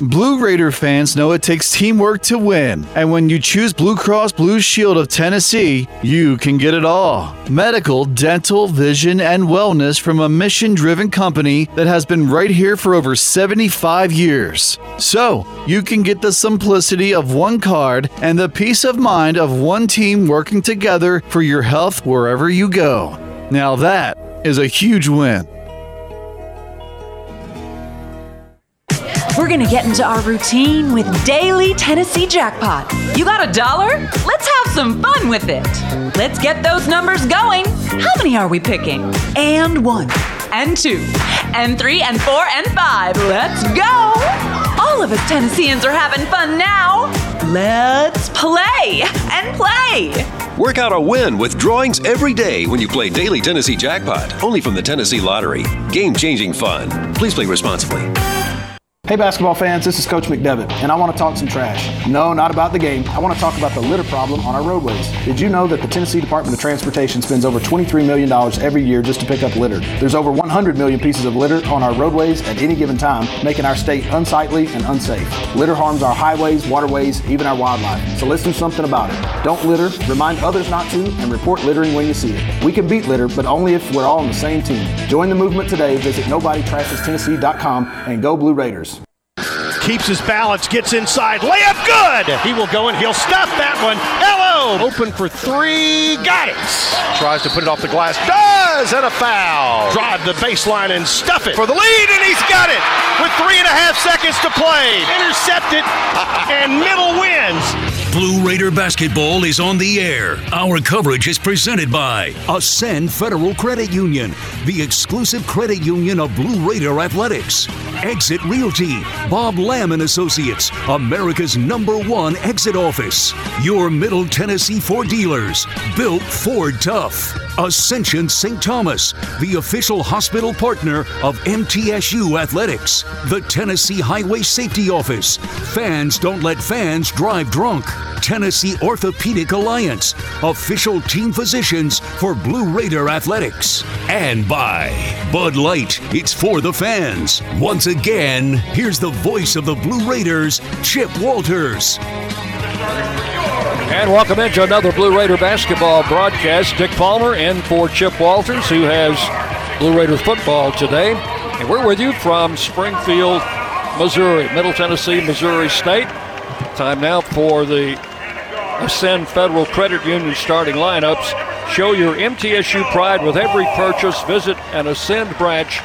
Blue Raider fans know it takes teamwork to win, and when you choose Blue Cross Blue Shield of Tennessee, you can get it all. Medical, dental, vision, and wellness from a mission driven company that has been right here for over 75 years. So, you can get the simplicity of one card and the peace of mind of one team working together for your health wherever you go. Now, that is a huge win. We're going to get into our routine with Daily Tennessee Jackpot. You got a dollar? Let's have some fun with it. Let's get those numbers going. How many are we picking? And one, and two, and three, and four, and five. Let's go! All of us Tennesseans are having fun now. Let's play and play. Work out a win with drawings every day when you play Daily Tennessee Jackpot, only from the Tennessee Lottery. Game changing fun. Please play responsibly. Hey, basketball fans, this is Coach McDevitt, and I want to talk some trash. No, not about the game. I want to talk about the litter problem on our roadways. Did you know that the Tennessee Department of Transportation spends over $23 million every year just to pick up litter? There's over 100 million pieces of litter on our roadways at any given time, making our state unsightly and unsafe. Litter harms our highways, waterways, even our wildlife. So let's do something about it. Don't litter, remind others not to, and report littering when you see it. We can beat litter, but only if we're all on the same team. Join the movement today. Visit NobodyTrashesTennessee.com and go Blue Raiders keeps his balance, gets inside, layup good. He will go and he'll stuff that one. Hello, open for three, got it. Tries to put it off the glass, does, and a foul. Drive the baseline and stuff it for the lead, and he's got it with three and a half seconds to play. Intercepted, and middle wins. Blue Raider basketball is on the air. Our coverage is presented by Ascend Federal Credit Union, the exclusive credit union of Blue Raider Athletics. Exit Realty, Bob Lamb and Associates, America's number one exit office. Your Middle Tennessee Ford dealers, built Ford tough. Ascension St. Thomas, the official hospital partner of MTSU Athletics. The Tennessee Highway Safety Office. Fans don't let fans drive drunk. Tennessee Orthopedic Alliance, official team physicians for Blue Raider Athletics. And by Bud Light, it's for the fans. Once again, here's the voice of the Blue Raiders, Chip Walters. And welcome into another Blue Raider basketball broadcast. Dick Palmer in for Chip Walters, who has Blue Raider football today. And we're with you from Springfield, Missouri, Middle Tennessee, Missouri State. Time now for the Ascend Federal Credit Union starting lineups. Show your MTSU pride with every purchase. Visit an Ascend branch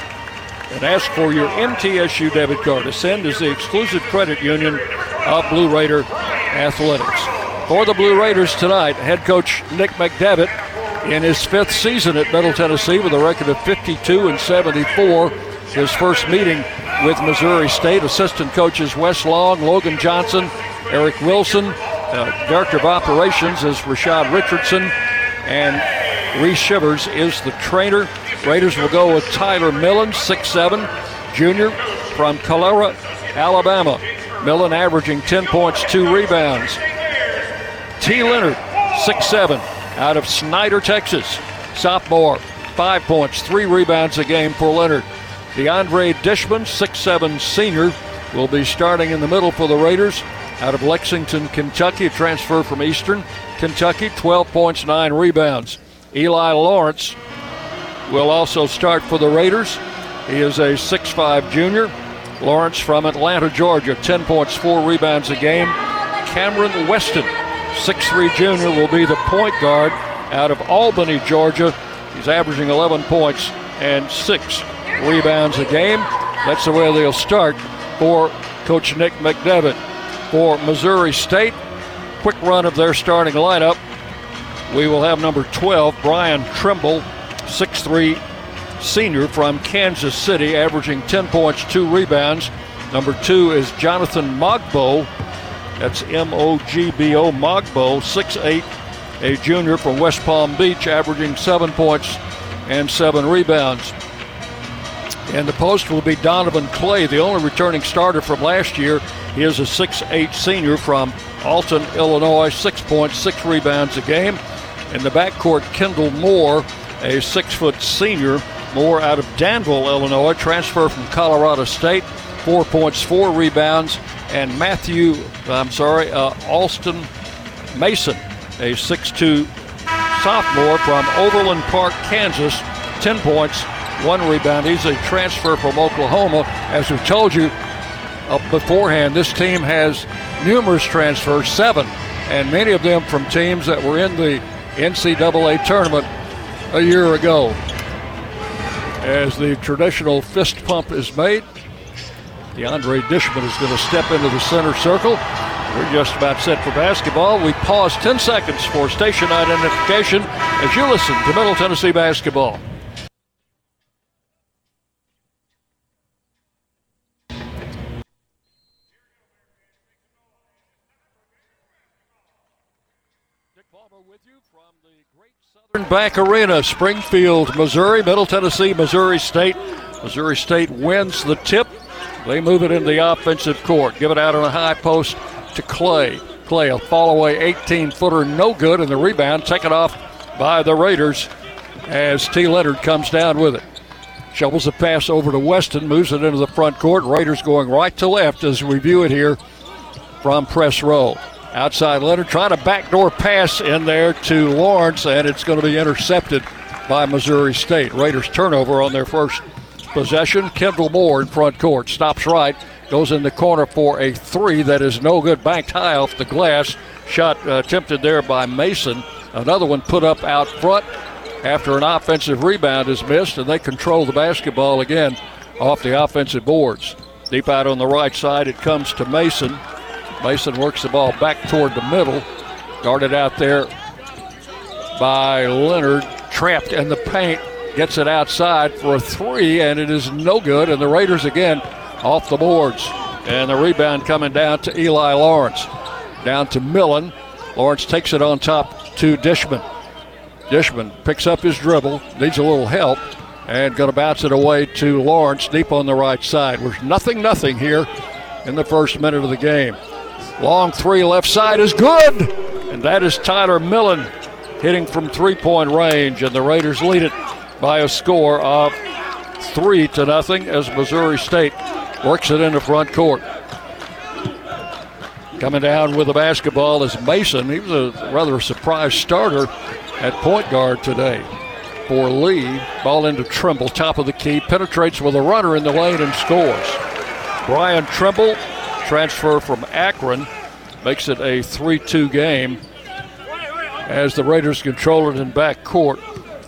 and ask for your MTSU debit card. Ascend is the exclusive credit union of Blue Raider Athletics. For the Blue Raiders tonight, head coach Nick McDevitt in his fifth season at Middle Tennessee with a record of 52 and 74. His first meeting with Missouri State. Assistant coaches Wes Long, Logan Johnson, Eric Wilson. Uh, Director of Operations is Rashad Richardson. And Reese Shivers is the trainer. Raiders will go with Tyler Millen, 6'7, junior from Calera, Alabama. Millen averaging 10 points, 2 rebounds. T. Leonard, 6'7, out of Snyder, Texas. Sophomore, 5 points, 3 rebounds a game for Leonard. DeAndre Dishman, 6'7 senior, will be starting in the middle for the Raiders out of Lexington, Kentucky, transfer from Eastern Kentucky, 12 points, 9 rebounds. Eli Lawrence will also start for the Raiders. He is a 6'5 junior. Lawrence from Atlanta, Georgia, 10 points, 4 rebounds a game. Cameron Weston, 6'3 junior, will be the point guard out of Albany, Georgia. He's averaging 11 points and 6 rebounds a game. That's the way they'll start for Coach Nick McDevitt. For Missouri State, quick run of their starting lineup. We will have number 12, Bryan Trimble, 6'3 senior from Kansas City, averaging 10 points, 2 rebounds. Number two is Jonathan Mogbo. That's M O G B O Mogbo, 6'8, a junior from West Palm Beach, averaging seven points and seven rebounds. And the post will be Donovan Clay, the only returning starter from last year. He is a 6'8 senior from Alton, Illinois, six points, six rebounds a game. In the backcourt, Kendall Moore, a six foot senior. Moore out of Danville, Illinois, transfer from Colorado State, four points, four rebounds. And Matthew, I'm sorry, uh, Alston Mason, a 6'2 sophomore from Overland Park, Kansas, 10 points, one rebound. He's a transfer from Oklahoma. As we've told you uh, beforehand, this team has numerous transfers, seven, and many of them from teams that were in the NCAA tournament a year ago. As the traditional fist pump is made, DeAndre Dishman is going to step into the center circle. We're just about set for basketball. We pause 10 seconds for station identification as you listen to Middle Tennessee basketball. Bank Arena, Springfield, Missouri, Middle Tennessee, Missouri State. Missouri State wins the tip. They move it into the offensive court. Give it out on a high post to Clay. Clay, a fall away 18 footer, no good, and the rebound taken off by the Raiders as T. Leonard comes down with it. Shovels the pass over to Weston, moves it into the front court. Raiders going right to left as we view it here from press row. Outside Leonard trying to backdoor pass in there to Lawrence, and it's going to be intercepted by Missouri State. Raiders turnover on their first possession. Kendall Moore in front court stops right, goes in the corner for a three that is no good, banked high off the glass. Shot uh, attempted there by Mason. Another one put up out front after an offensive rebound is missed, and they control the basketball again off the offensive boards. Deep out on the right side, it comes to Mason. Mason works the ball back toward the middle. Guarded out there by Leonard. Trapped in the paint. Gets it outside for a three, and it is no good. And the Raiders again off the boards. And the rebound coming down to Eli Lawrence. Down to Millen. Lawrence takes it on top to Dishman. Dishman picks up his dribble, needs a little help, and going to bounce it away to Lawrence deep on the right side. There's nothing, nothing here in the first minute of the game. Long three left side is good. And that is Tyler Millen hitting from three point range. And the Raiders lead it by a score of three to nothing as Missouri State works it in the front court. Coming down with the basketball is Mason. He was a rather surprise starter at point guard today for Lee. Ball into Trimble, top of the key, penetrates with a runner in the lane and scores. Bryan Trimble transfer from Akron makes it a 3 2 game as the Raiders control it in back court.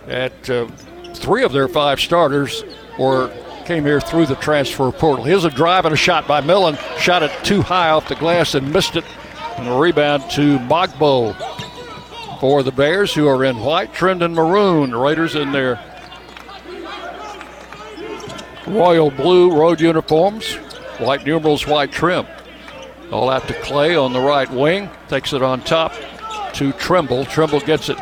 At uh, three of their five starters were came here through the transfer portal. Here's a drive and a shot by Millen. Shot it too high off the glass and missed it. And a rebound to Mogbo for the Bears, who are in white, trimmed in maroon. Raiders in their royal blue road uniforms. White numerals, white trim. All out to Clay on the right wing. Takes it on top to Trimble. Trimble gets it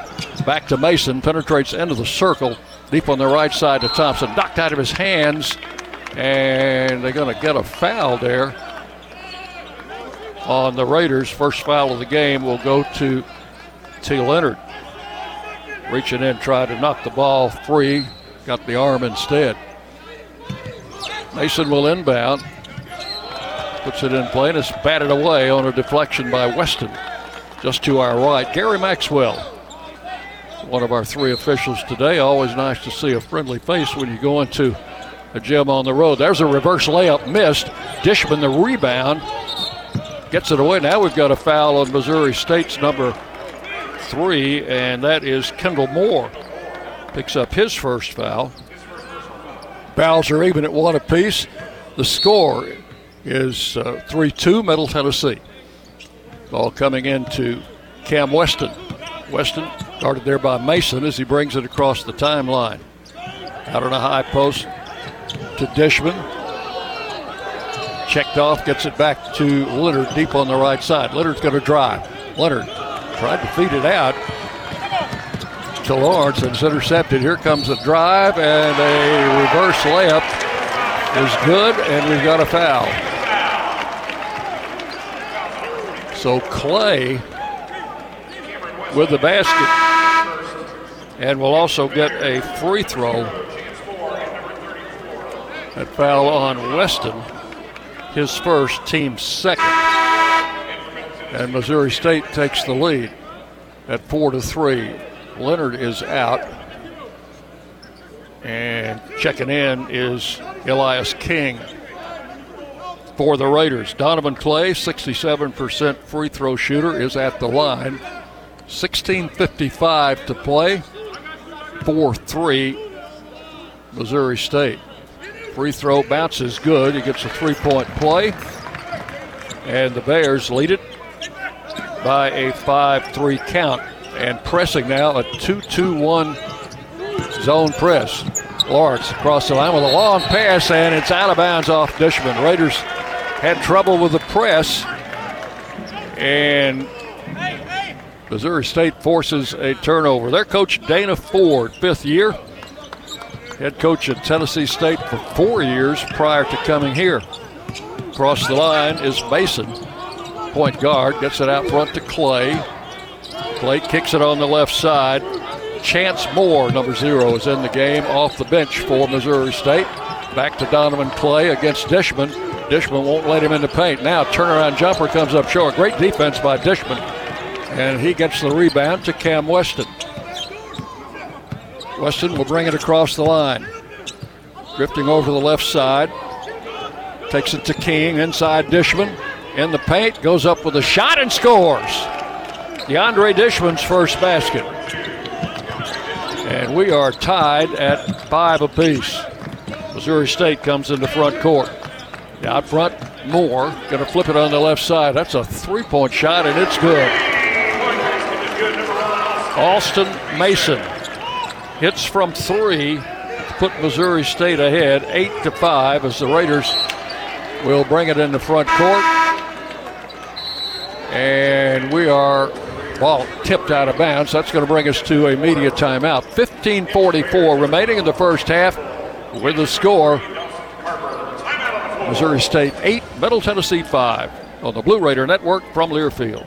back to Mason. Penetrates into the circle. Deep on the right side to Thompson. Knocked out of his hands. And they're going to get a foul there on the Raiders. First foul of the game will go to T. Leonard. Reaching in, trying to knock the ball free. Got the arm instead. Mason will inbound. Puts it in play and it's batted away on a deflection by Weston. Just to our right, Gary Maxwell. One of our three officials today. Always nice to see a friendly face when you go into a gym on the road. There's a reverse layup missed. Dishman the rebound. Gets it away. Now we've got a foul on Missouri State's number three, and that is Kendall Moore. Picks up his first foul. Are even at one apiece. The score is uh, 3 2 Middle Tennessee. Ball coming into Cam Weston. Weston guarded there by Mason as he brings it across the timeline. Out on a high post to Dishman. Checked off, gets it back to Leonard deep on the right side. Leonard's going to drive. Leonard tried to feed it out to Lawrence and it's intercepted. Here comes a drive and a reverse layup is good, and we've got a foul. So Clay with the basket, and will also get a free throw. That foul on Weston, his first, team second. And Missouri State takes the lead at four to three. Leonard is out. And checking in is Elias King for the Raiders. Donovan Clay, 67% free throw shooter, is at the line. 16.55 to play. 4 3 Missouri State. Free throw bounces good. He gets a three point play. And the Bears lead it by a 5 3 count. And pressing now a 2 2 1 zone press. Lawrence across the line with a long pass, and it's out of bounds off Dishman. Raiders had trouble with the press, and Missouri State forces a turnover. Their coach, Dana Ford, fifth year, head coach at Tennessee State for four years prior to coming here. Across the line is Mason, point guard, gets it out front to Clay. Clay kicks it on the left side. Chance Moore, number zero, is in the game off the bench for Missouri State. Back to Donovan Clay against Dishman. Dishman won't let him in the paint. Now, turnaround jumper comes up short. Great defense by Dishman. And he gets the rebound to Cam Weston. Weston will bring it across the line. Drifting over the left side. Takes it to King inside Dishman. In the paint, goes up with a shot and scores. DeAndre Dishman's first basket. And we are tied at five apiece. Missouri State comes into front court. Out front, Moore going to flip it on the left side. That's a three point shot, and it's good. Alston Mason hits from three to put Missouri State ahead, eight to five, as the Raiders will bring it in the front court. And we are ball tipped out of bounds. That's going to bring us to a media timeout. 15:44 remaining in the first half. With the score, Missouri State 8, Middle Tennessee 5 on the Blue Raider Network from Learfield.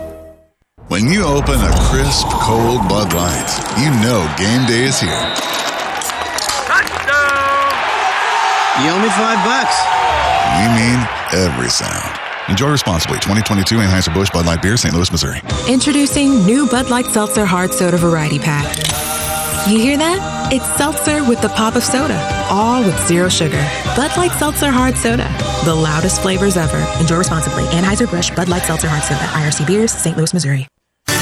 When you open a crisp, cold Bud Light, you know game day is here. Touchdown! You owe me five bucks. We mean every sound. Enjoy responsibly. 2022 Anheuser-Busch Bud Light Beer, St. Louis, Missouri. Introducing new Bud Light Seltzer Hard Soda Variety Pack. You hear that? It's seltzer with the pop of soda, all with zero sugar. Bud Light Seltzer Hard Soda, the loudest flavors ever. Enjoy responsibly. Anheuser-Busch Bud Light Seltzer Hard Soda, IRC Beers, St. Louis, Missouri.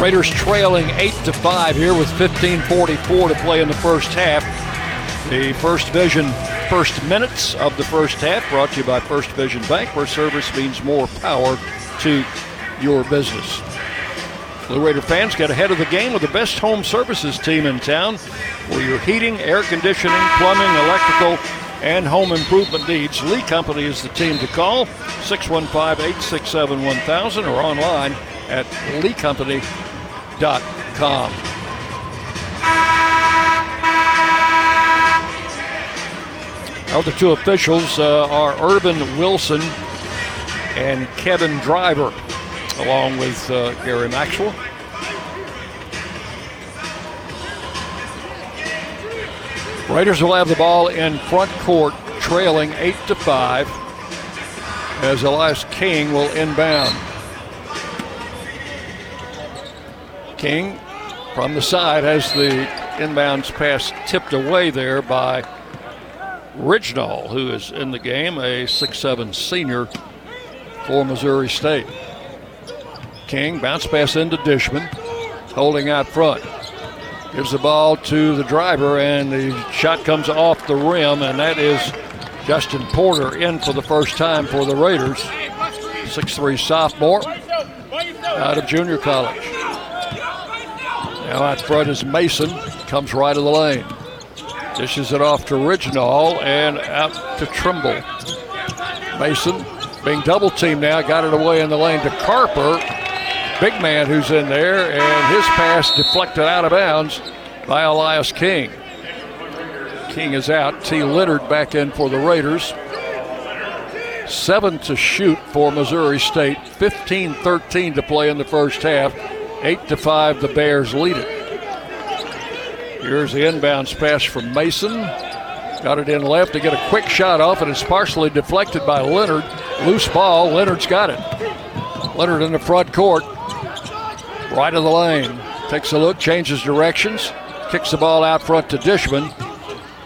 Raiders trailing 8 to 5 here with 15:44 to play in the first half. The First Vision first minutes of the first half brought to you by First Vision Bank, where service means more power to your business. Blue Raider fans get ahead of the game with the best home services team in town for your heating, air conditioning, plumbing, electrical, and home improvement needs. Lee Company is the team to call 615 867 1000 or online at leecompany.com. com. the two officials uh, are Urban Wilson and Kevin Driver, along with uh, Gary Maxwell. Raiders will have the ball in front court, trailing eight to five, as Elias King will inbound. King from the side has the inbounds pass tipped away there by Ridgenall, who is in the game, a six-seven senior for Missouri State. King bounce pass into Dishman, holding out front. Gives the ball to the driver, and the shot comes off the rim, and that is Justin Porter in for the first time for the Raiders. 6'3 sophomore out of junior college. Now out front is Mason, comes right of the lane. Dishes it off to Ridgenall and out to Trimble. Mason being double teamed now, got it away in the lane to Carper. Big man who's in there, and his pass deflected out of bounds by Elias King. King is out. T. Leonard back in for the Raiders. Seven to shoot for Missouri State. 15 13 to play in the first half. 8 to 5, the Bears lead it. Here's the inbounds pass from Mason. Got it in left to get a quick shot off, and it's partially deflected by Leonard. Loose ball. Leonard's got it. Leonard in the front court. Right of the lane. Takes a look, changes directions, kicks the ball out front to Dishman.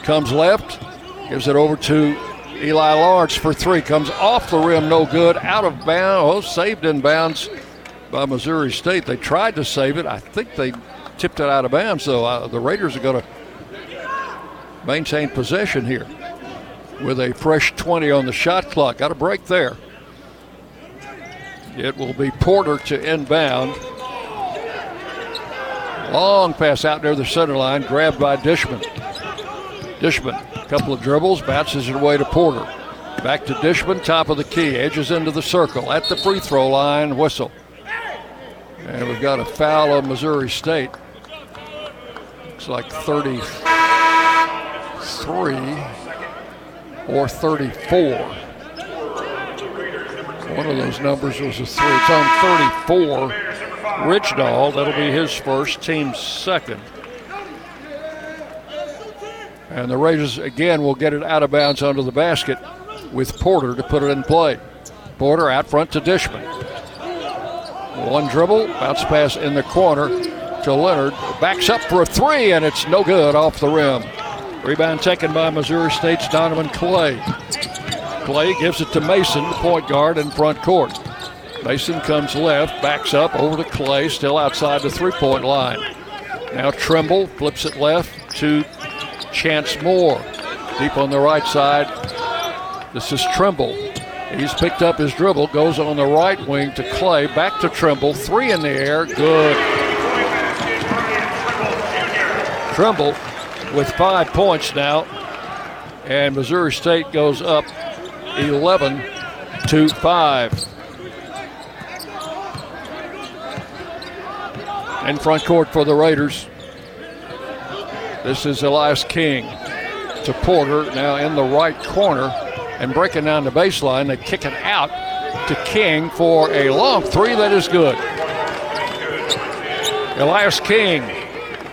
Comes left, gives it over to Eli Lawrence for three. Comes off the rim, no good. Out of bounds, oh, saved in bounds by Missouri State. They tried to save it. I think they tipped it out of bounds, so uh, the Raiders are going to maintain possession here with a fresh 20 on the shot clock. Got a break there. It will be Porter to inbound. Long pass out near the center line, grabbed by Dishman. Dishman, a couple of dribbles, bounces it away to Porter. Back to Dishman, top of the key, edges into the circle at the free throw line, whistle. And we've got a foul on Missouri State. Looks like 33 or 34. One of those numbers was a three. It's on 34. Ridgenall, that'll be his first, team second. And the Raiders again will get it out of bounds under the basket with Porter to put it in play. Porter out front to Dishman. One dribble, bounce pass in the corner to Leonard. Backs up for a three, and it's no good off the rim. Rebound taken by Missouri State's Donovan Clay. Clay gives it to Mason, the point guard in front court. Mason comes left, backs up over to Clay, still outside the three point line. Now Trimble flips it left to Chance Moore. Deep on the right side. This is Trimble. He's picked up his dribble, goes on the right wing to Clay, back to Trimble. Three in the air, good. Trimble with five points now. And Missouri State goes up 11 to 5. In front court for the Raiders. This is Elias King to Porter, now in the right corner and breaking down the baseline. They kick it out to King for a long three that is good. Elias King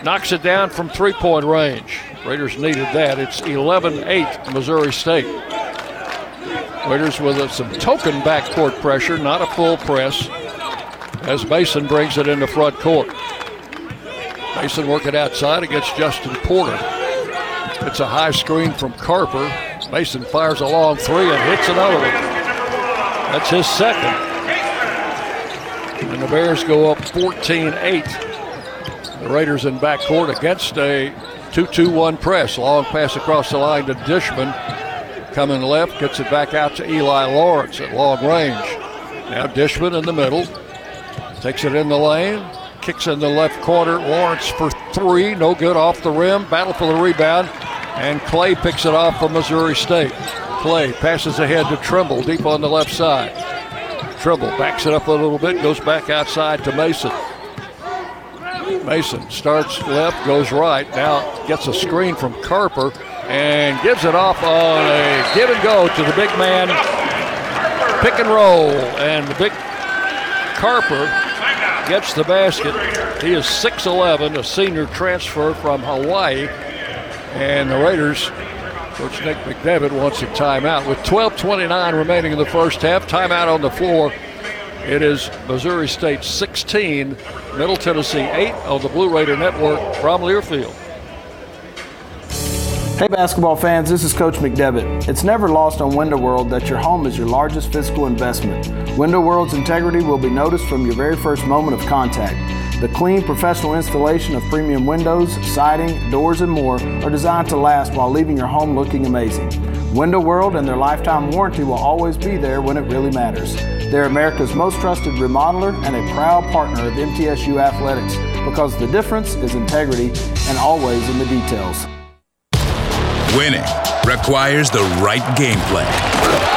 knocks it down from three point range. Raiders needed that. It's 11 8 Missouri State. Raiders with some token backcourt pressure, not a full press, as Mason brings it into front court. Mason working outside against Justin Porter. It's a high screen from Carper. Mason fires a long three and hits another one. That's his second. And the Bears go up 14 8. The Raiders in backcourt against a 2 2 1 press. Long pass across the line to Dishman. Coming left, gets it back out to Eli Lawrence at long range. Now Dishman in the middle. Takes it in the lane. Kicks in the left corner. Lawrence for three. No good off the rim. Battle for the rebound. And Clay picks it off for Missouri State. Clay passes ahead to Trimble deep on the left side. Trimble backs it up a little bit, goes back outside to Mason. Mason starts left, goes right. Now gets a screen from Carper. and gives it off on a give and go to the big man. Pick and roll, and the big Carper gets the basket. He is 6'11, a senior transfer from Hawaii. And the Raiders, Coach Nick McDevitt wants a timeout. With 12.29 remaining in the first half, timeout on the floor. It is Missouri State 16, Middle Tennessee 8 on the Blue Raider Network from Learfield. Hey basketball fans, this is Coach McDevitt. It's never lost on Window World that your home is your largest physical investment. Window World's integrity will be noticed from your very first moment of contact. The clean, professional installation of premium windows, siding, doors, and more are designed to last while leaving your home looking amazing. Window World and their lifetime warranty will always be there when it really matters. They're America's most trusted remodeler and a proud partner of MTSU Athletics because the difference is integrity and always in the details. Winning requires the right game plan.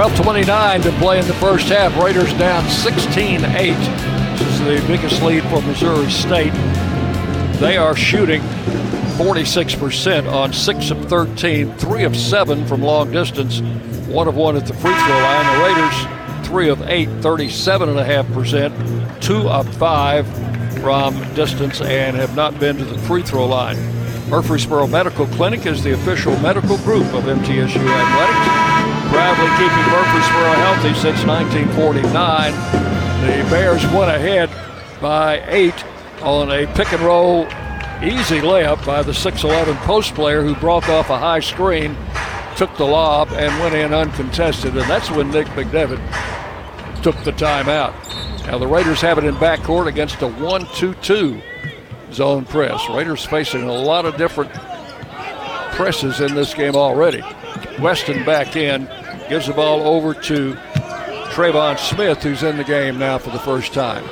12.29 to play in the first half. Raiders down 16 8. This is the biggest lead for Missouri State. They are shooting 46% on 6 of 13, 3 of 7 from long distance, 1 of 1 at the free throw line. The Raiders, 3 of 8, 37.5%, 2 of 5 from distance, and have not been to the free throw line. Murfreesboro Medical Clinic is the official medical group of MTSU Athletics proudly keeping Murfreesboro healthy since 1949. The Bears went ahead by eight on a pick and roll easy layup by the 6'11 post player who broke off a high screen, took the lob, and went in uncontested. And that's when Nick McDevitt took the timeout. Now the Raiders have it in backcourt against a 1 2 2 zone press. Raiders facing a lot of different presses in this game already. Weston back in, gives the ball over to Trayvon Smith, who's in the game now for the first time.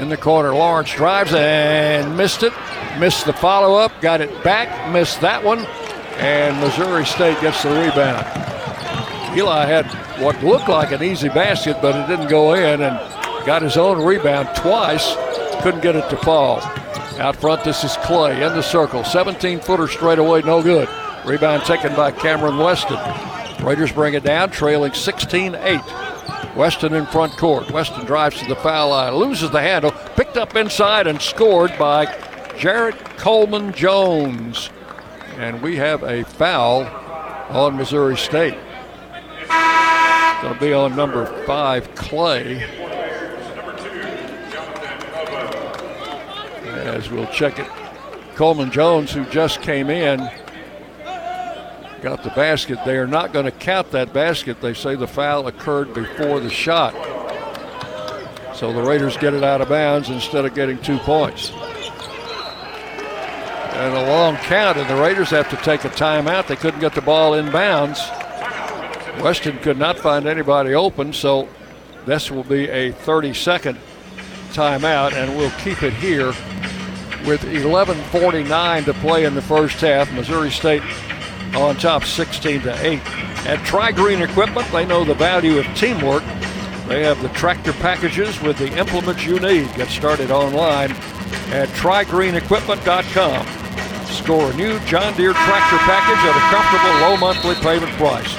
In the corner, Lawrence drives and missed it. Missed the follow up, got it back, missed that one, and Missouri State gets the rebound. Eli had what looked like an easy basket, but it didn't go in and got his own rebound twice. Couldn't get it to fall. Out front, this is Clay in the circle. 17 footer straight away, no good. Rebound taken by Cameron Weston. Raiders bring it down, trailing 16 8. Weston in front court. Weston drives to the foul line, loses the handle, picked up inside and scored by Jarrett Coleman Jones. And we have a foul on Missouri State. It's going to be on number five, Clay. As we'll check it. Coleman Jones, who just came in, got the basket. They are not going to count that basket. They say the foul occurred before the shot. So the Raiders get it out of bounds instead of getting two points. And a long count, and the Raiders have to take a timeout. They couldn't get the ball in bounds. Weston could not find anybody open, so this will be a 30 second timeout, and we'll keep it here with 11.49 to play in the first half. Missouri State on top 16 to 8. At Tri Green Equipment, they know the value of teamwork. They have the tractor packages with the implements you need. Get started online at trigreenequipment.com. Score a new John Deere tractor package at a comfortable low monthly payment price.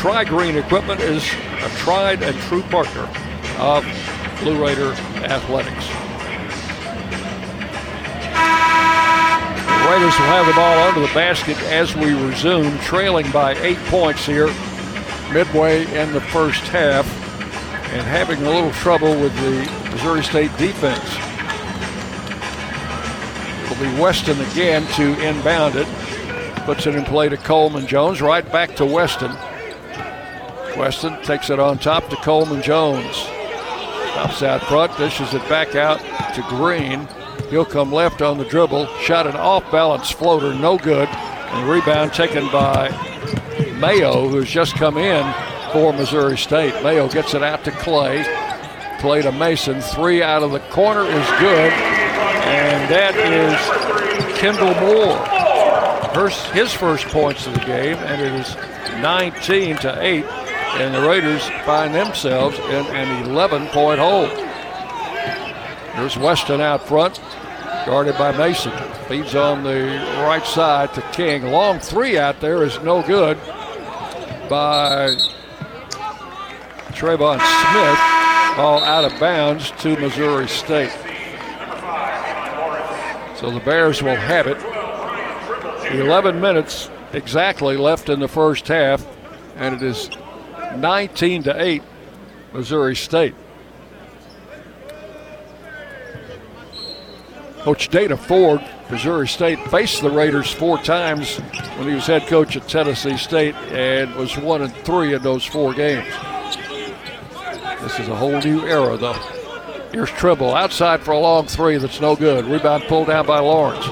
Tri Green Equipment is a tried and true partner of Blue Raider Athletics. Raiders will have the ball under the basket as we resume, trailing by eight points here midway in the first half and having a little trouble with the Missouri State defense. It'll be Weston again to inbound it. Puts it in play to Coleman Jones, right back to Weston. Weston takes it on top to Coleman Jones. Stops out front, dishes it back out to Green. He'll come left on the dribble. Shot an off balance floater, no good. And rebound taken by Mayo, who's just come in for Missouri State. Mayo gets it out to Clay. Clay to Mason. Three out of the corner is good. And that is Kendall Moore. his first points of the game, and it is 19 to 8. And the Raiders find themselves in an 11 point hole. There's Weston out front guarded by Mason. Feeds on the right side to King. Long three out there is no good by Trayvon Smith. Ball out of bounds to Missouri State. So the Bears will have it. 11 minutes exactly left in the first half, and it is 19 to 8 Missouri State. Coach Dana Ford, Missouri State, faced the Raiders four times when he was head coach at Tennessee State and was one and three in those four games. This is a whole new era, though. Here's Trimble outside for a long three that's no good. Rebound pulled down by Lawrence.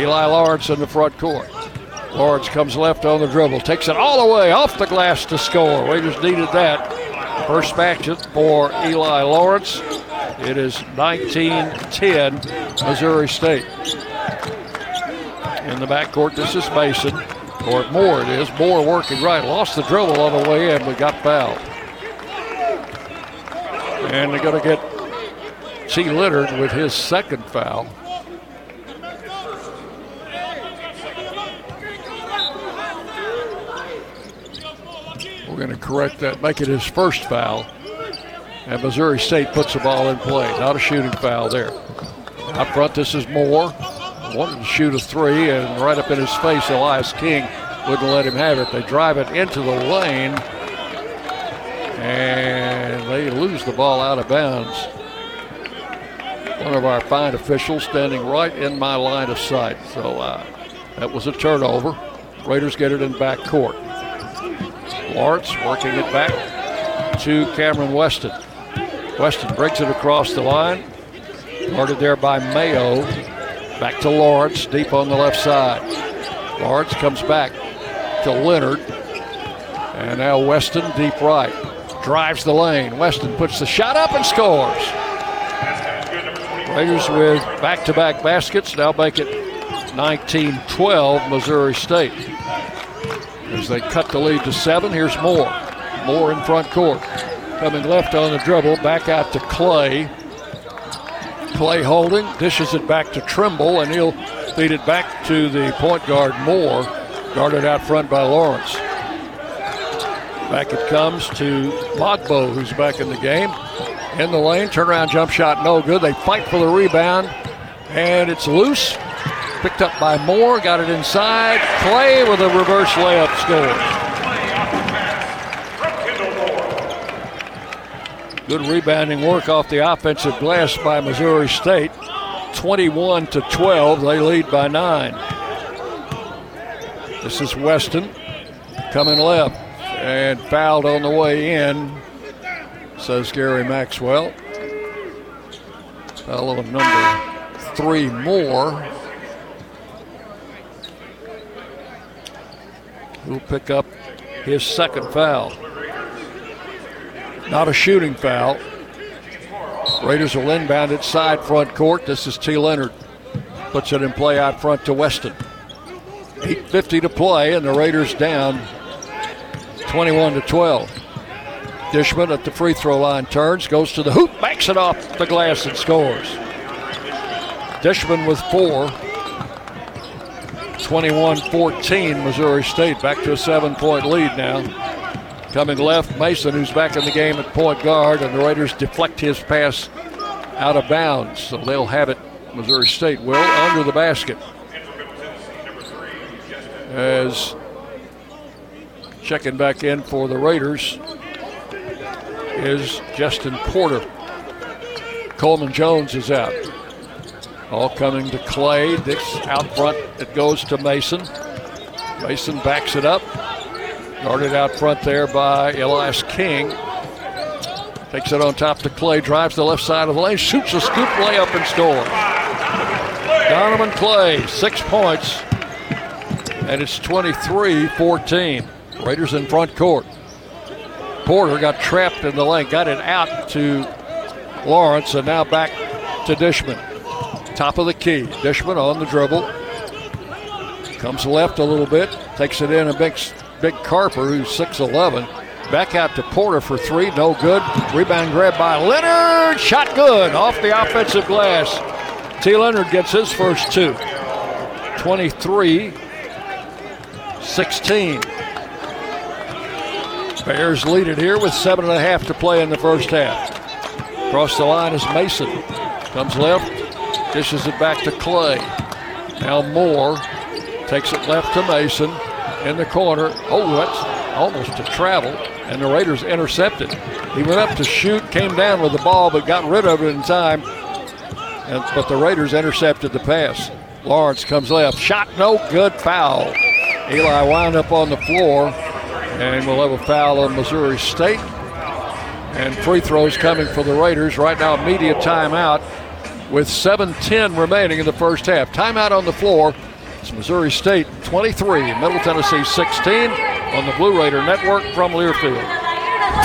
Eli Lawrence in the front court. Lawrence comes left on the dribble, takes it all the way off the glass to score. Raiders needed that. First basket for Eli Lawrence. It is 19-10 Missouri State. In the backcourt, this is Mason. Or Moore it is. Moore working right. Lost the dribble on the way in, but got fouled. And they're going to get T. Leonard with his second foul. We're going to correct that, make it his first foul. And Missouri State puts the ball in play. Not a shooting foul there. Up front, this is Moore. Wanted to shoot a three, and right up in his face, Elias King wouldn't let him have it. They drive it into the lane, and they lose the ball out of bounds. One of our fine officials standing right in my line of sight. So uh, that was a turnover. Raiders get it in back court. Lawrence working it back to Cameron Weston. Weston breaks it across the line. Guarded there by Mayo. Back to Lawrence, deep on the left side. Lawrence comes back to Leonard. And now Weston, deep right. Drives the lane. Weston puts the shot up and scores. Raiders with back to back baskets now make it 19 12 Missouri State. As they cut the lead to seven, here's Moore. Moore in front court. Coming left on the dribble, back out to Clay. Clay holding, dishes it back to Trimble, and he'll feed it back to the point guard Moore, guarded out front by Lawrence. Back it comes to Mogbo, who's back in the game. In the lane, turnaround jump shot, no good. They fight for the rebound, and it's loose. Picked up by Moore, got it inside. Clay with a reverse layup scores. Good rebounding work off the offensive glass by Missouri State. 21 to 12, they lead by nine. This is Weston coming left and fouled on the way in, says Gary Maxwell. Foul number three more. Who'll pick up his second foul. Not a shooting foul. Raiders will inbound it side front court. This is T. Leonard. Puts it in play out front to Weston. 8.50 to play, and the Raiders down 21 to 12. Dishman at the free throw line turns, goes to the hoop, backs it off the glass, and scores. Dishman with four. 21 14, Missouri State back to a seven point lead now. Coming left, Mason, who's back in the game at point guard, and the Raiders deflect his pass out of bounds. So they'll have it, Missouri State will, under the basket. as checking back in for the Raiders is Justin Porter. Coleman Jones is out. All coming to Clay. Dix out front. It goes to Mason. Mason backs it up. Guarded out front there by Elias King. Takes it on top to Clay. Drives the left side of the lane. Shoots a scoop layup and scores. Donovan Clay, six points. And it's 23 14. Raiders in front court. Porter got trapped in the lane, got it out to Lawrence, and now back to Dishman. Top of the key. Dishman on the dribble. Comes left a little bit, takes it in, and big, big Carper, who's 6'11. Back out to Porter for three, no good. Rebound grab by Lenard, shot good off the offensive glass. T. Lenard gets his first two. 23 16. Bears lead it here with seven and a half to play in the first half. Across the line is Mason. Comes left, dishes it back to Clay. Now Moore takes it left to Mason in the corner. Oh, that's almost a travel, and the Raiders intercepted. He went up to shoot, came down with the ball, but got rid of it in time. And, but the Raiders intercepted the pass. Lawrence comes left, shot no good, foul. Eli wound up on the floor, and we'll have a foul on Missouri State. And free throws coming for the Raiders. Right now, immediate timeout with 7-10 remaining in the first half. Timeout on the floor. It's Missouri State 23, Middle Tennessee 16 on the Blue Raider Network from Learfield.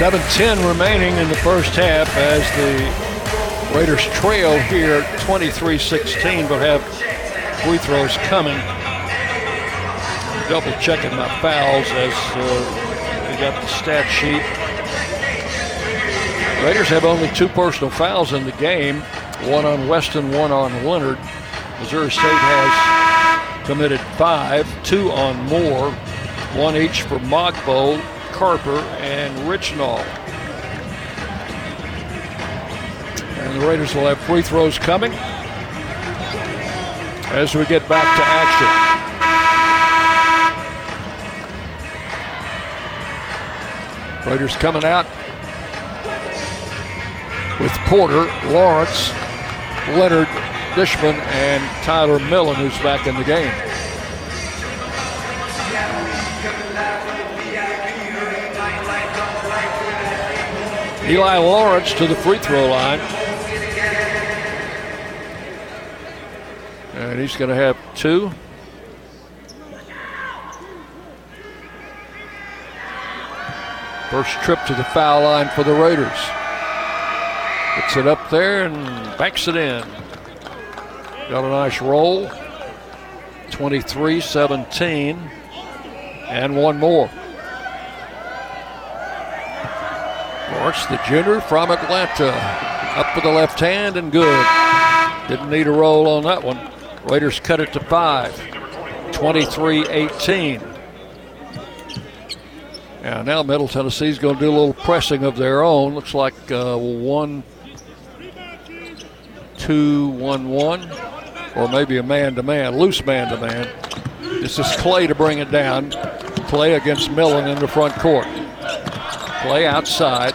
7-10 remaining in the first half as the Raiders trail here 23-16 but have free throws coming. Double checking my fouls as uh, we got the stat sheet. Raiders have only two personal fouls in the game, one on Weston, one on Lenard. Missouri State has committed five, two on Moore, one each for Mogbo, Carper and Richnall. And the Raiders will have free throws coming as we get back to action. Raiders coming out with Porter, Lawrence, Lenard, Dishman, and Tyler Millen, who's back in the game. Eli Lawrence to the free throw line. And he's going to have two. First trip to the foul line for the Raiders. Gets it up there and backs it in. Got a nice roll. 23 17. And one more. Lawrence, the junior from Atlanta. Up with the left hand and good. Didn't need a roll on that one. Raiders cut it to five. 23 18. Yeah, now Middle Tennessee's going to do a little pressing of their own. Looks like uh, one, two, one, one, or maybe a man to man, loose man to man. This is Clay to bring it down. Clay against Millen in the front court. Clay outside.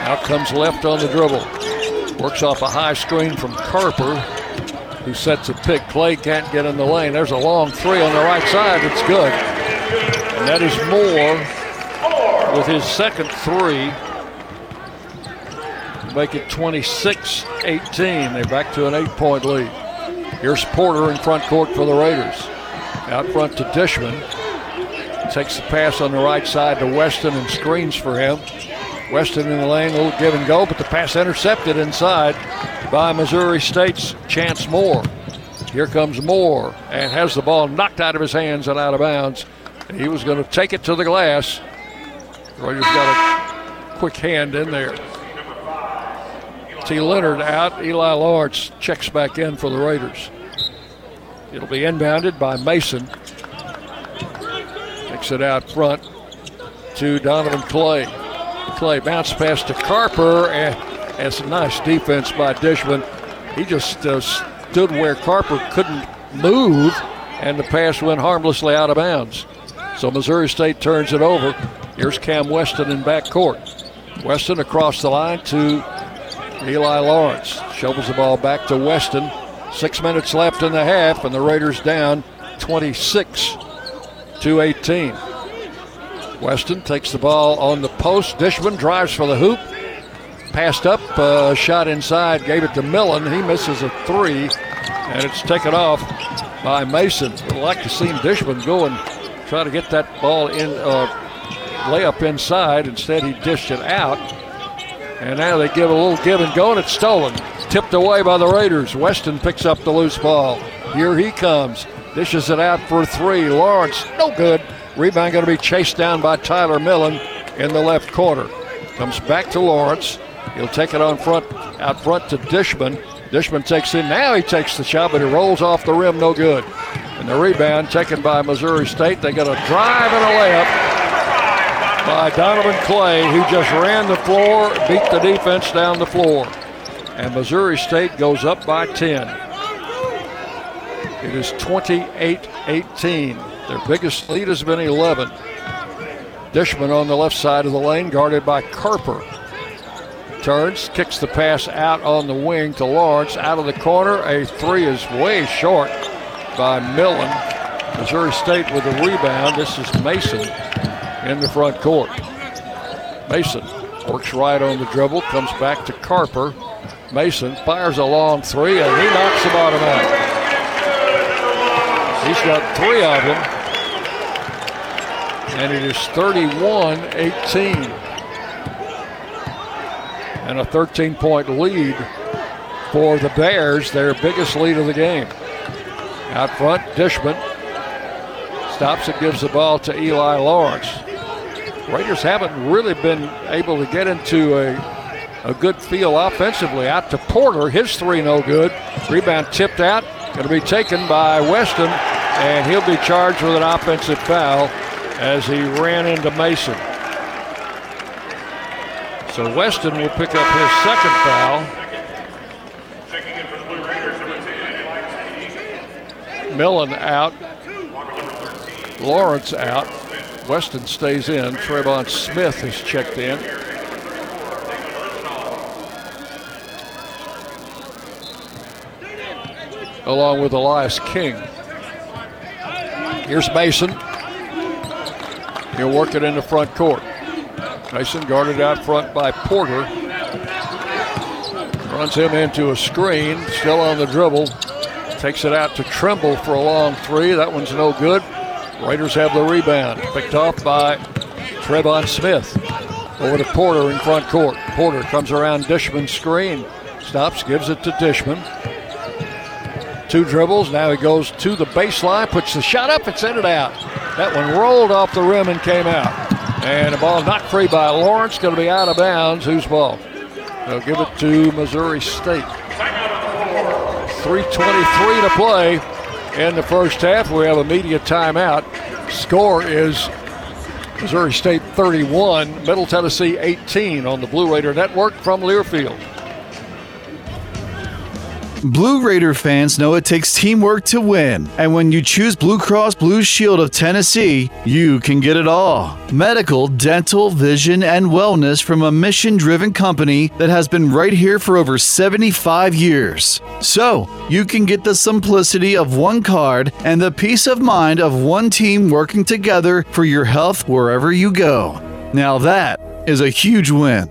Out comes left on the dribble. Works off a high screen from Carper, who sets a pick. Clay can't get in the lane. There's a long three on the right side. It's good. And that is Moore with his second three. Make it 26 18. They're back to an eight point lead. Here's Porter in front court for the Raiders. Out front to Dishman. Takes the pass on the right side to Weston and screens for him. Weston in the lane, a little give and go, but the pass intercepted inside by Missouri State's Chance Moore. Here comes Moore and has the ball knocked out of his hands and out of bounds. He was going to take it to the glass. Raiders got a quick hand in there. T. Lenard out. Eli Lawrence checks back in for the Raiders. It'll be inbounded by Mason. Takes it out front to Donovan Clay. Clay bounce pass to Carper, and that's a nice defense by Dishman. He just uh, stood where Carper couldn't move, and the pass went harmlessly out of bounds. So Missouri State turns it over. Here's Cam Weston in back court. Weston across the line to Eli Lawrence. Shovels the ball back to Weston. Six minutes left in the half, and the Raiders down 26 to 18. Weston takes the ball on the post. Dishman drives for the hoop. Passed up, uh, shot inside, gave it to Millen. He misses a three, and it's taken off by Mason. Would like to see Dishman go and try to get that ball in, uh, layup inside. Instead, he dished it out. And now they give a little give and go, and it's stolen. Tipped away by the Raiders. Weston picks up the loose ball. Here he comes. Dishes it out for three. Lawrence, no good. Rebound going to be chased down by Tyler Millen in the left corner. Comes back to Lawrence. He'll take it on front, out front to Dishman. Dishman takes in. Now he takes the shot, but he rolls off the rim, no good. And the rebound taken by Missouri State. They got a drive and a layup by Donovan Clay, who just ran the floor, beat the defense down the floor. And Missouri State goes up by 10. It is 28 18. Their biggest lead has been 11. Dishman on the left side of the lane, guarded by Carper. Turns, kicks the pass out on the wing to Lawrence. Out of the corner, a three is way short by Millen. Missouri State with the rebound. This is Mason in the front court. Mason works right on the dribble, comes back to Carper. Mason fires a long three, and he knocks the bottom out. He's got three of them. And it is 31 18. And a 13 point lead for the Bears, their biggest lead of the game. Out front, Dishman stops and gives the ball to Eli Lawrence. Raiders haven't really been able to get into a, a good feel offensively. Out to Porter, his three no good. Rebound tipped out, going to be taken by Weston, and he'll be charged with an offensive foul as he ran into Mason. So Weston will pick up his second foul. Millen out. Lawrence out. Weston stays in. Trevon Smith has checked in. Along with Elias King. Here's Mason. He'll work it in the front court. Mason guarded out front by Porter. Runs him into a screen, still on the dribble. Takes it out to Trimble for a long three. That one's no good. Raiders have the rebound. Picked off by Trevon Smith. Over to Porter in front court. Porter comes around Dishman's screen. Stops, gives it to Dishman. Two dribbles. Now he goes to the baseline, puts the shot up and sent it out. That one rolled off the rim and came out. And the ball knocked free by Lawrence. Going to be out of bounds. Whose ball? They'll give it to Missouri State. 3.23 to play in the first half. We have a media timeout. Score is Missouri State 31, Middle Tennessee 18 on the Blue Raider Network from Learfield. Blue Raider fans know it takes teamwork to win, and when you choose Blue Cross Blue Shield of Tennessee, you can get it all. Medical, dental, vision, and wellness from a mission driven company that has been right here for over 75 years. So, you can get the simplicity of one card and the peace of mind of one team working together for your health wherever you go. Now, that is a huge win.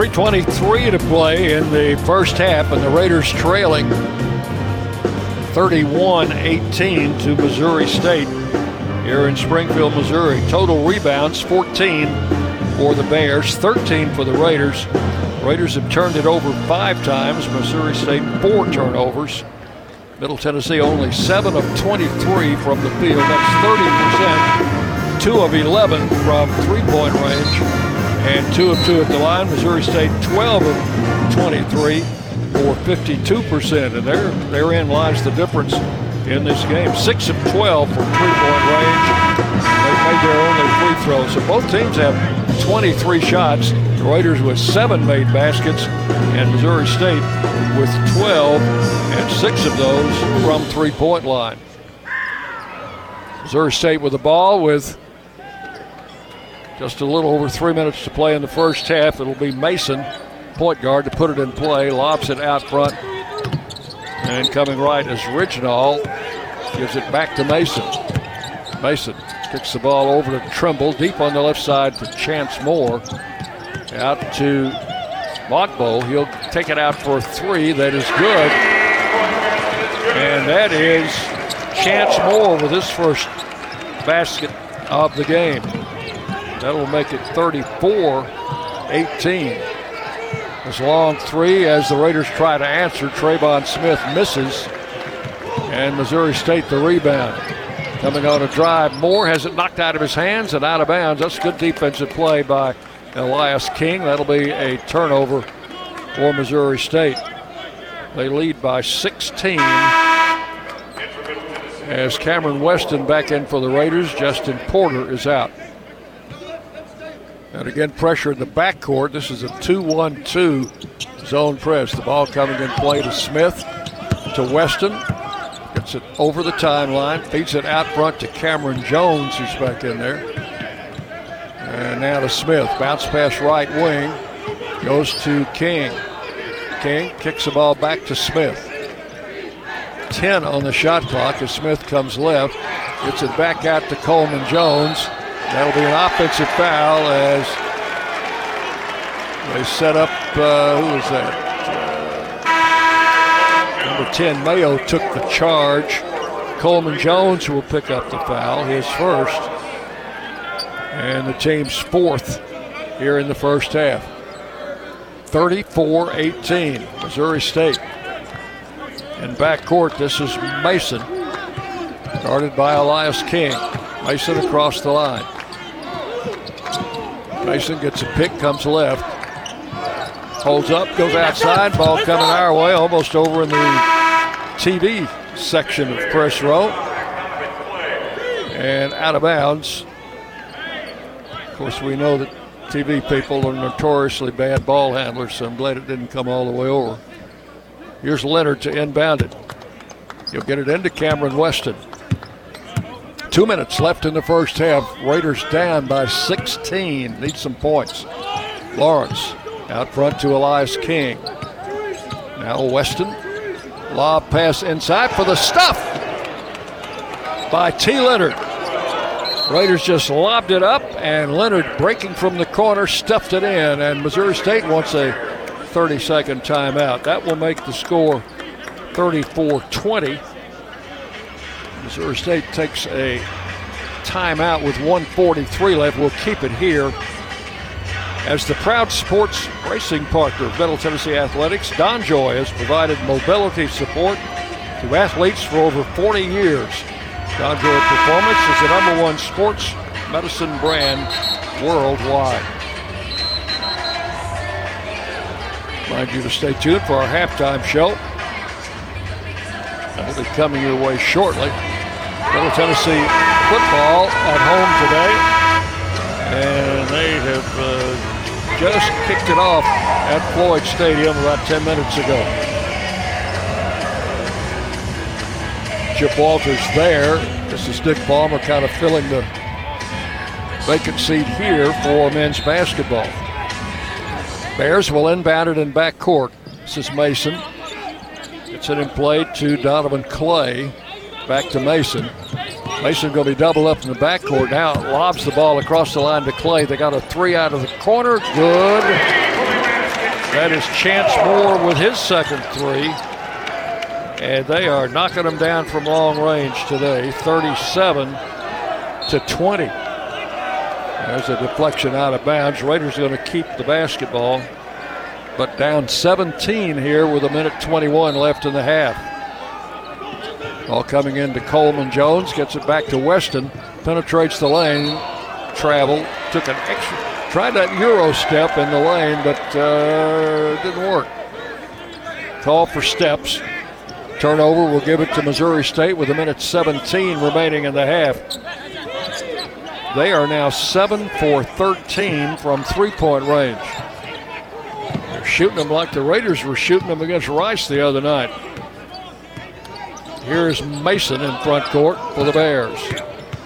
3.23 to play in the first half, and the Raiders trailing 31 18 to Missouri State here in Springfield, Missouri. Total rebounds 14 for the Bears, 13 for the Raiders. Raiders have turned it over five times, Missouri State four turnovers. Middle Tennessee only 7 of 23 from the field. That's 30%. 2 of 11 from three point range and two of two at the line. Missouri State 12 of 23 or 52%, and there therein lies the difference in this game. Six of 12 from three-point range. They made their only free throw, so both teams have 23 shots. The Raiders with seven made baskets, and Missouri State with 12, and six of those from three-point line. Missouri State with the ball with just a little over three minutes to play in the first half. It'll be Mason, point guard, to put it in play. Lobs it out front. And coming right is Riginal. Gives it back to Mason. Mason kicks the ball over to Trimble. Deep on the left side to Chance Moore. Out to Mogbo. He'll take it out for three. That is good. And that is Chance Moore with his first basket of the game. That'll make it 34 18. This long three as the Raiders try to answer. Trayvon Smith misses. And Missouri State the rebound. Coming on a drive. Moore has it knocked out of his hands and out of bounds. That's good defensive play by Elias King. That'll be a turnover for Missouri State. They lead by 16 as Cameron Weston back in for the Raiders. Justin Porter is out. And again, pressure in the backcourt. This is a 2 1 2 zone press. The ball coming in play to Smith, to Weston. Gets it over the timeline, feeds it out front to Coleman Jones, who's back in there. And now to Smith. Bounce pass right wing. Goes to King. King kicks the ball back to Smith. 10 on the shot clock as Smith comes left. Gets it back out to Coleman Jones. That'll be an offensive foul as they set up, uh, who was that? Uh, number 10, Mayo took the charge. Coleman Jones will pick up the foul, his first. And the team's fourth here in the first half. 34 18, Missouri State. In backcourt, this is Mason, guarded by Elias King. Mason across the line. Mason gets a pick, comes left. Holds up, goes outside. Ball coming our way, almost over in the TV section of press row. And out of bounds. Of course, we know that TV people are notoriously bad ball handlers, so I'm glad it didn't come all the way over. Here's Lenard to inbound it. He'll get it into Cameron Weston. Two minutes left in the first half. Raiders down by 16. Need some points. Lawrence out front to Elias King. Now Weston. Lob pass inside for the stuff by T. Lenard. Raiders just lobbed it up, and Lenard breaking from the corner stuffed it in. And Missouri State wants a 30 second timeout. That will make the score 34 20. Missouri State takes a timeout with 143 left. We'll keep it here. As the proud sports racing partner of Middle Tennessee Athletics, DonJoy has provided mobility support to athletes for over 40 years. DonJoy Performance is the number one sports medicine brand worldwide. Remind you to stay tuned for our halftime show. That'll be coming your way shortly. Middle Tennessee football at home today, and they have uh, just kicked it off at Floyd Stadium about 10 minutes ago. Chip Walters there. This is Dick Palmer kind of filling the vacant seat here for men's basketball. Bears will inbound it in back court. This is Mason. It's it in play to Donovan Clay. Back to Mason. Mason going to be double up in the backcourt now. Lobs the ball across the line to Clay. They got a three out of the corner. Good. That is Chance Moore with his second three. And they are knocking them down from long range today, 37 to 20. There's a deflection out of bounds. Raiders going to keep the basketball, but down 17 here with a minute 21 left in the half. All coming into Coleman Jones, gets it back to Weston, penetrates the lane, travel, took an extra, tried that Euro step in the lane, but uh, didn't work. Call for steps. Turnover will give it to Missouri State with a minute 17 remaining in the half. They are now 7 for 13 from three point range. Shooting them like the Raiders were shooting them against Rice the other night. Here's Mason in front court for the Bears.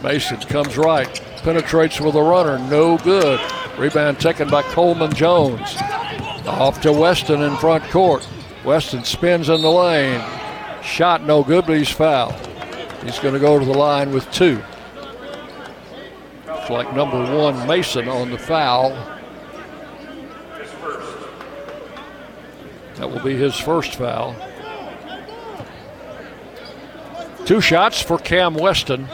Mason comes right, penetrates with a runner, no good. Rebound taken by Coleman Jones. Off to Weston in front court. Weston spins in the lane. Shot no good, but he's fouled. He's going to go to the line with two. It's like number one Mason on the foul. That will be his first foul. Two shots for Cam Weston.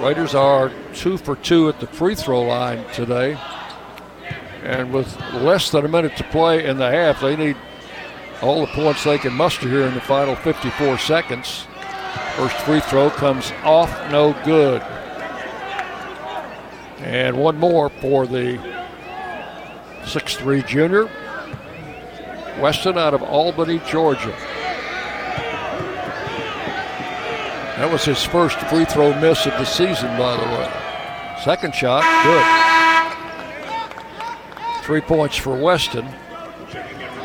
Raiders are two for two at the free throw line today. And with less than a minute to play in the half, they need all the points they can muster here in the final 54 seconds. First free throw comes off, no good. And one more for the 6'3 junior. Weston out of Albany, Georgia. That was his first free throw miss of the season, by the way. Second shot, good. Three points for Weston.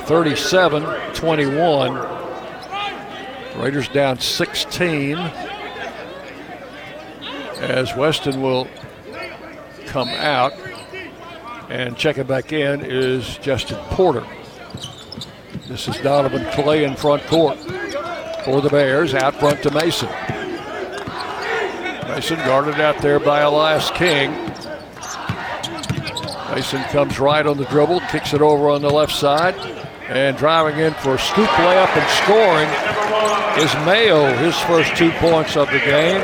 37 21. Raiders down 16. As Weston will come out. And checking back in is Justin Porter. This is Donovan Clay in front court for the Bears. Out front to Mason. Mason guarded out there by Elias King. Mason comes right on the dribble, kicks it over on the left side, and driving in for a scoop layup and scoring is Mayo, his first two points of the game.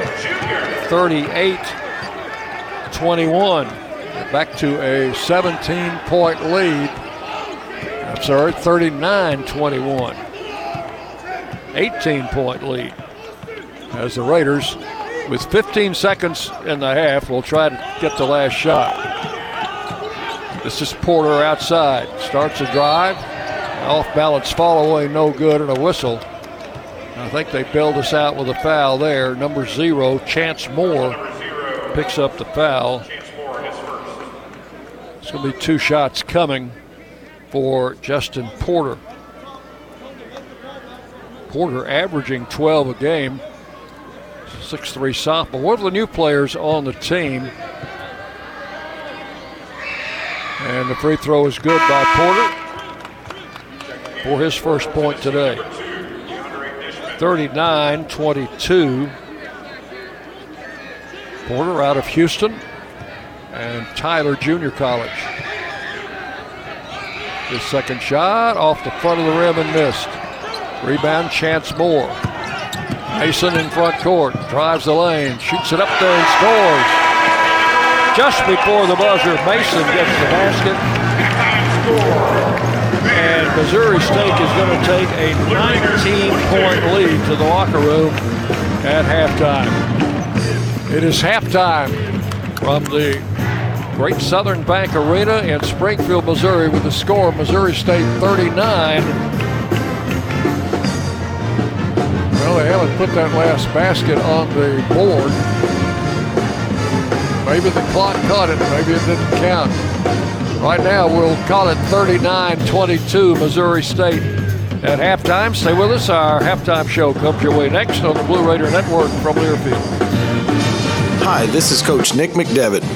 38 21. Back to a 17 point lead. I'm sorry, 39 21. 18 point lead as the Raiders, with 15 seconds in the half, will try to get the last shot. This is Porter outside. Starts a drive Off balance fall away, no good, and a whistle. I think they bailed us out with a foul there. Number zero, Chance Moore, picks up the foul. It's going to be two shots coming for Justin Porter. Porter averaging 12 a game. 6'3 sophomore. One of the new players on the team. And the free throw is good by Porter for his first point today. 39 22. Porter out of Houston and Tyler Junior College. His second shot off the front of the rim and missed. Rebound, Chance Moore. Mason in front court, drives the lane, shoots it up there and scores. Just before the buzzer, Mason gets the basket. And Missouri State is going to take a 19-point lead to the locker room at halftime. It is halftime from the Great Southern Bank Arena in Springfield, Missouri, with the score Missouri State 39. Well, they haven't put that last basket on the board. Maybe the clock caught it, maybe it didn't count. Right now, we'll call it 39 22 Missouri State at halftime. Stay with us. Our halftime show comes your way next on the Blue Raider Network from Learfield. Hi, this is Coach Nick McDevitt.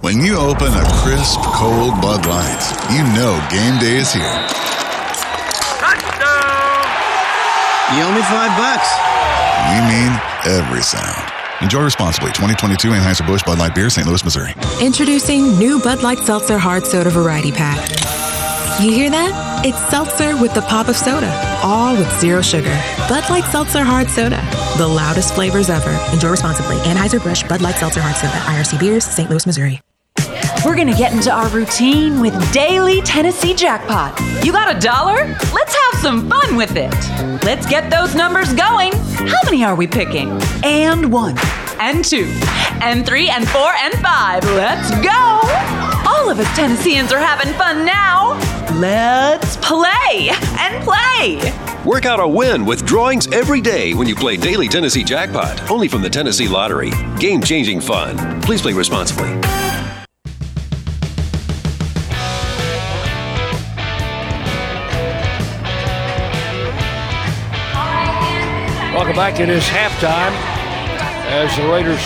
When you open a crisp, cold Bud Light, you know game day is here. You owe me five bucks. We mean every sound. Enjoy responsibly. 2022 Anheuser-Busch Bud Light Beer, St. Louis, Missouri. Introducing new Bud Light Seltzer Hard Soda Variety Pack. You hear that? It's seltzer with the pop of soda, all with zero sugar. Bud Light Seltzer Hard Soda, the loudest flavors ever. Enjoy responsibly. Anheuser-Busch Bud Light Seltzer Hard Soda, IRC Beers, St. Louis, Missouri. We're gonna get into our routine with daily Tennessee jackpot. You got a dollar? Let's have some fun with it. Let's get those numbers going. How many are we picking? And one, and two, and three, and four, and five. Let's go! All of us Tennesseans are having fun now. Let's play and play. Work out a win with drawings every day when you play Daily Tennessee Jackpot, only from the Tennessee Lottery. Game changing fun. Please play responsibly. Back. It is halftime as the Raiders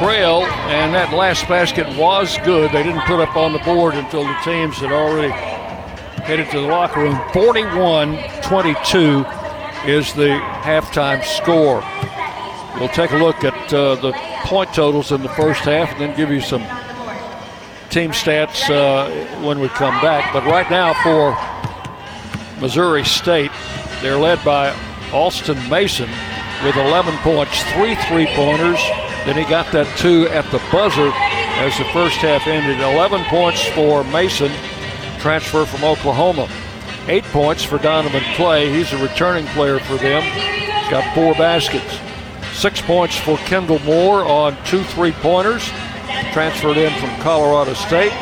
trail, and that last basket was good. They didn't put up on the board until the teams had already headed to the locker room. 41 22 is the halftime score. We'll take a look at uh, the point totals in the first half and then give you some team stats uh, when we come back. But right now for Missouri State, they're led by Alston Mason with 11 points, three three pointers. Then he got that two at the buzzer as the first half ended. 11 points for Mason, transfer from Oklahoma. Eight points for Donovan Clay. He's a returning player for them. He's got four baskets. Six points for Kendall Moore on two three pointers, transferred in from Colorado State.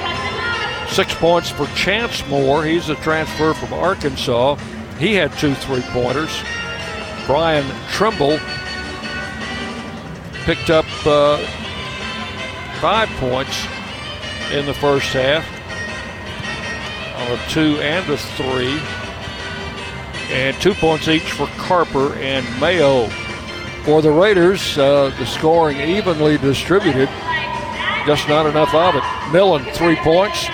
Six points for Chance Moore. He's a transfer from Arkansas. He had two three pointers. Bryan Trimble picked up uh, five points in the first half on a two and a three. And two points each for Carper and Mayo. For the Raiders, uh, the scoring evenly distributed, just not enough of it. Millen, three points.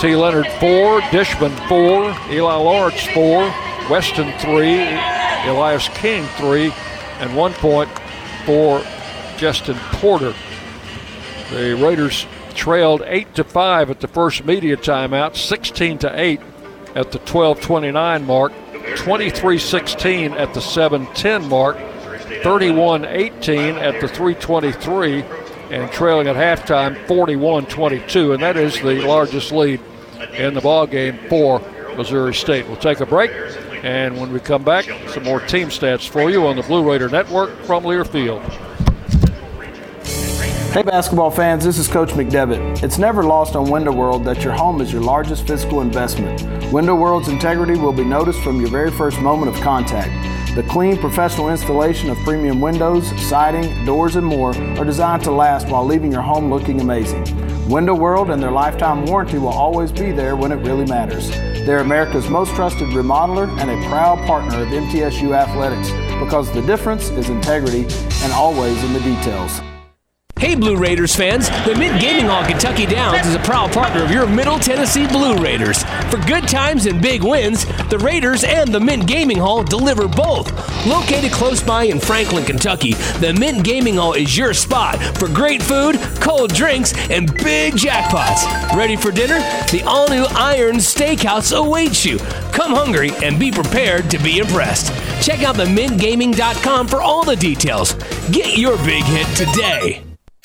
T. Lenard, four. Dishman, four. Eli Lawrence, four. Weston, three. Elias King, three. And one point for Justin Porter. The Raiders trailed 8 to 5 at the first media timeout, 16 to 8 at the 12:29 mark, 23-16 at the 7:10 mark, 31-18 at the 3:23 and trailing at halftime 41-22 and that is the largest lead in the ball game for Missouri State. We'll take a break and when we come back, some more team stats for you on the Blue Raider Network from Learfield. Hey basketball fans, this is Coach McDevitt. It's never lost on Window World that your home is your largest physical investment. Window World's integrity will be noticed from your very first moment of contact. The clean, professional installation of premium windows, siding, doors, and more are designed to last while leaving your home looking amazing. Window World and their lifetime warranty will always be there when it really matters. They're America's most trusted remodeler and a proud partner of MTSU Athletics because the difference is integrity and always in the details. Hey, Blue Raiders fans! The Mint Gaming Hall Kentucky Downs is a proud partner of your Middle Tennessee Blue Raiders. For good times and big wins, the Raiders and the Mint Gaming Hall deliver both. Located close by in Franklin, Kentucky, the Mint Gaming Hall is your spot for great food, cold drinks, and big jackpots. Ready for dinner? The all new Iron Steakhouse awaits you. Come hungry and be prepared to be impressed. Check out the mintgaming.com for all the details. Get your big hit today.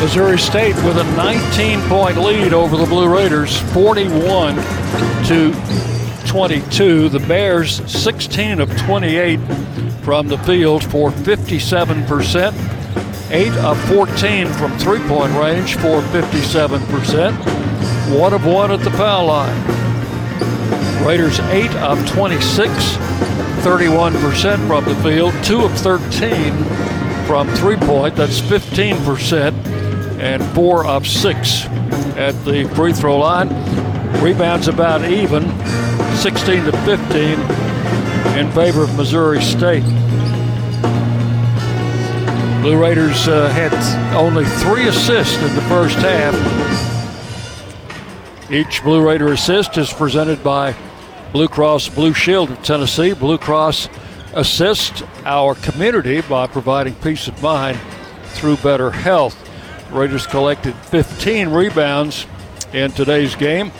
Missouri State with a 19 point lead over the Blue Raiders, 41 to 22. The Bears, 16 of 28 from the field for 57%, 8 of 14 from three point range for 57%, 1 of 1 at the foul line. Raiders, 8 of 26, 31% from the field, 2 of 13 from three point, that's 15%, and four of six at the free throw line. Rebounds about even, 16 to 15 in favor of Missouri State. Blue Raiders uh, had only three assists in the first half. Each Blue Raider assist is presented by Blue Cross Blue Shield of Tennessee. Blue Cross assists our community by providing peace of mind through better health. Raiders collected 15 rebounds in today's game,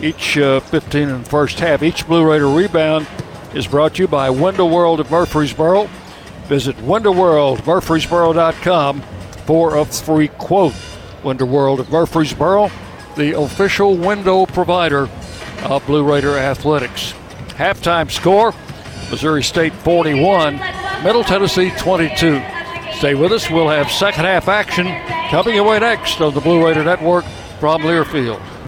each uh, 15 in the first half. Each Blue Raider rebound is brought to you by Window World of Murfreesboro. Visit windowworldmurfreesboro.com for a free quote. Window World of Murfreesboro, the official window provider of Blue Raider athletics. Halftime score Missouri State 41, Middle Tennessee 22. Stay with us. We'll have second half action coming away next on the Blue Raider Network from Learfield.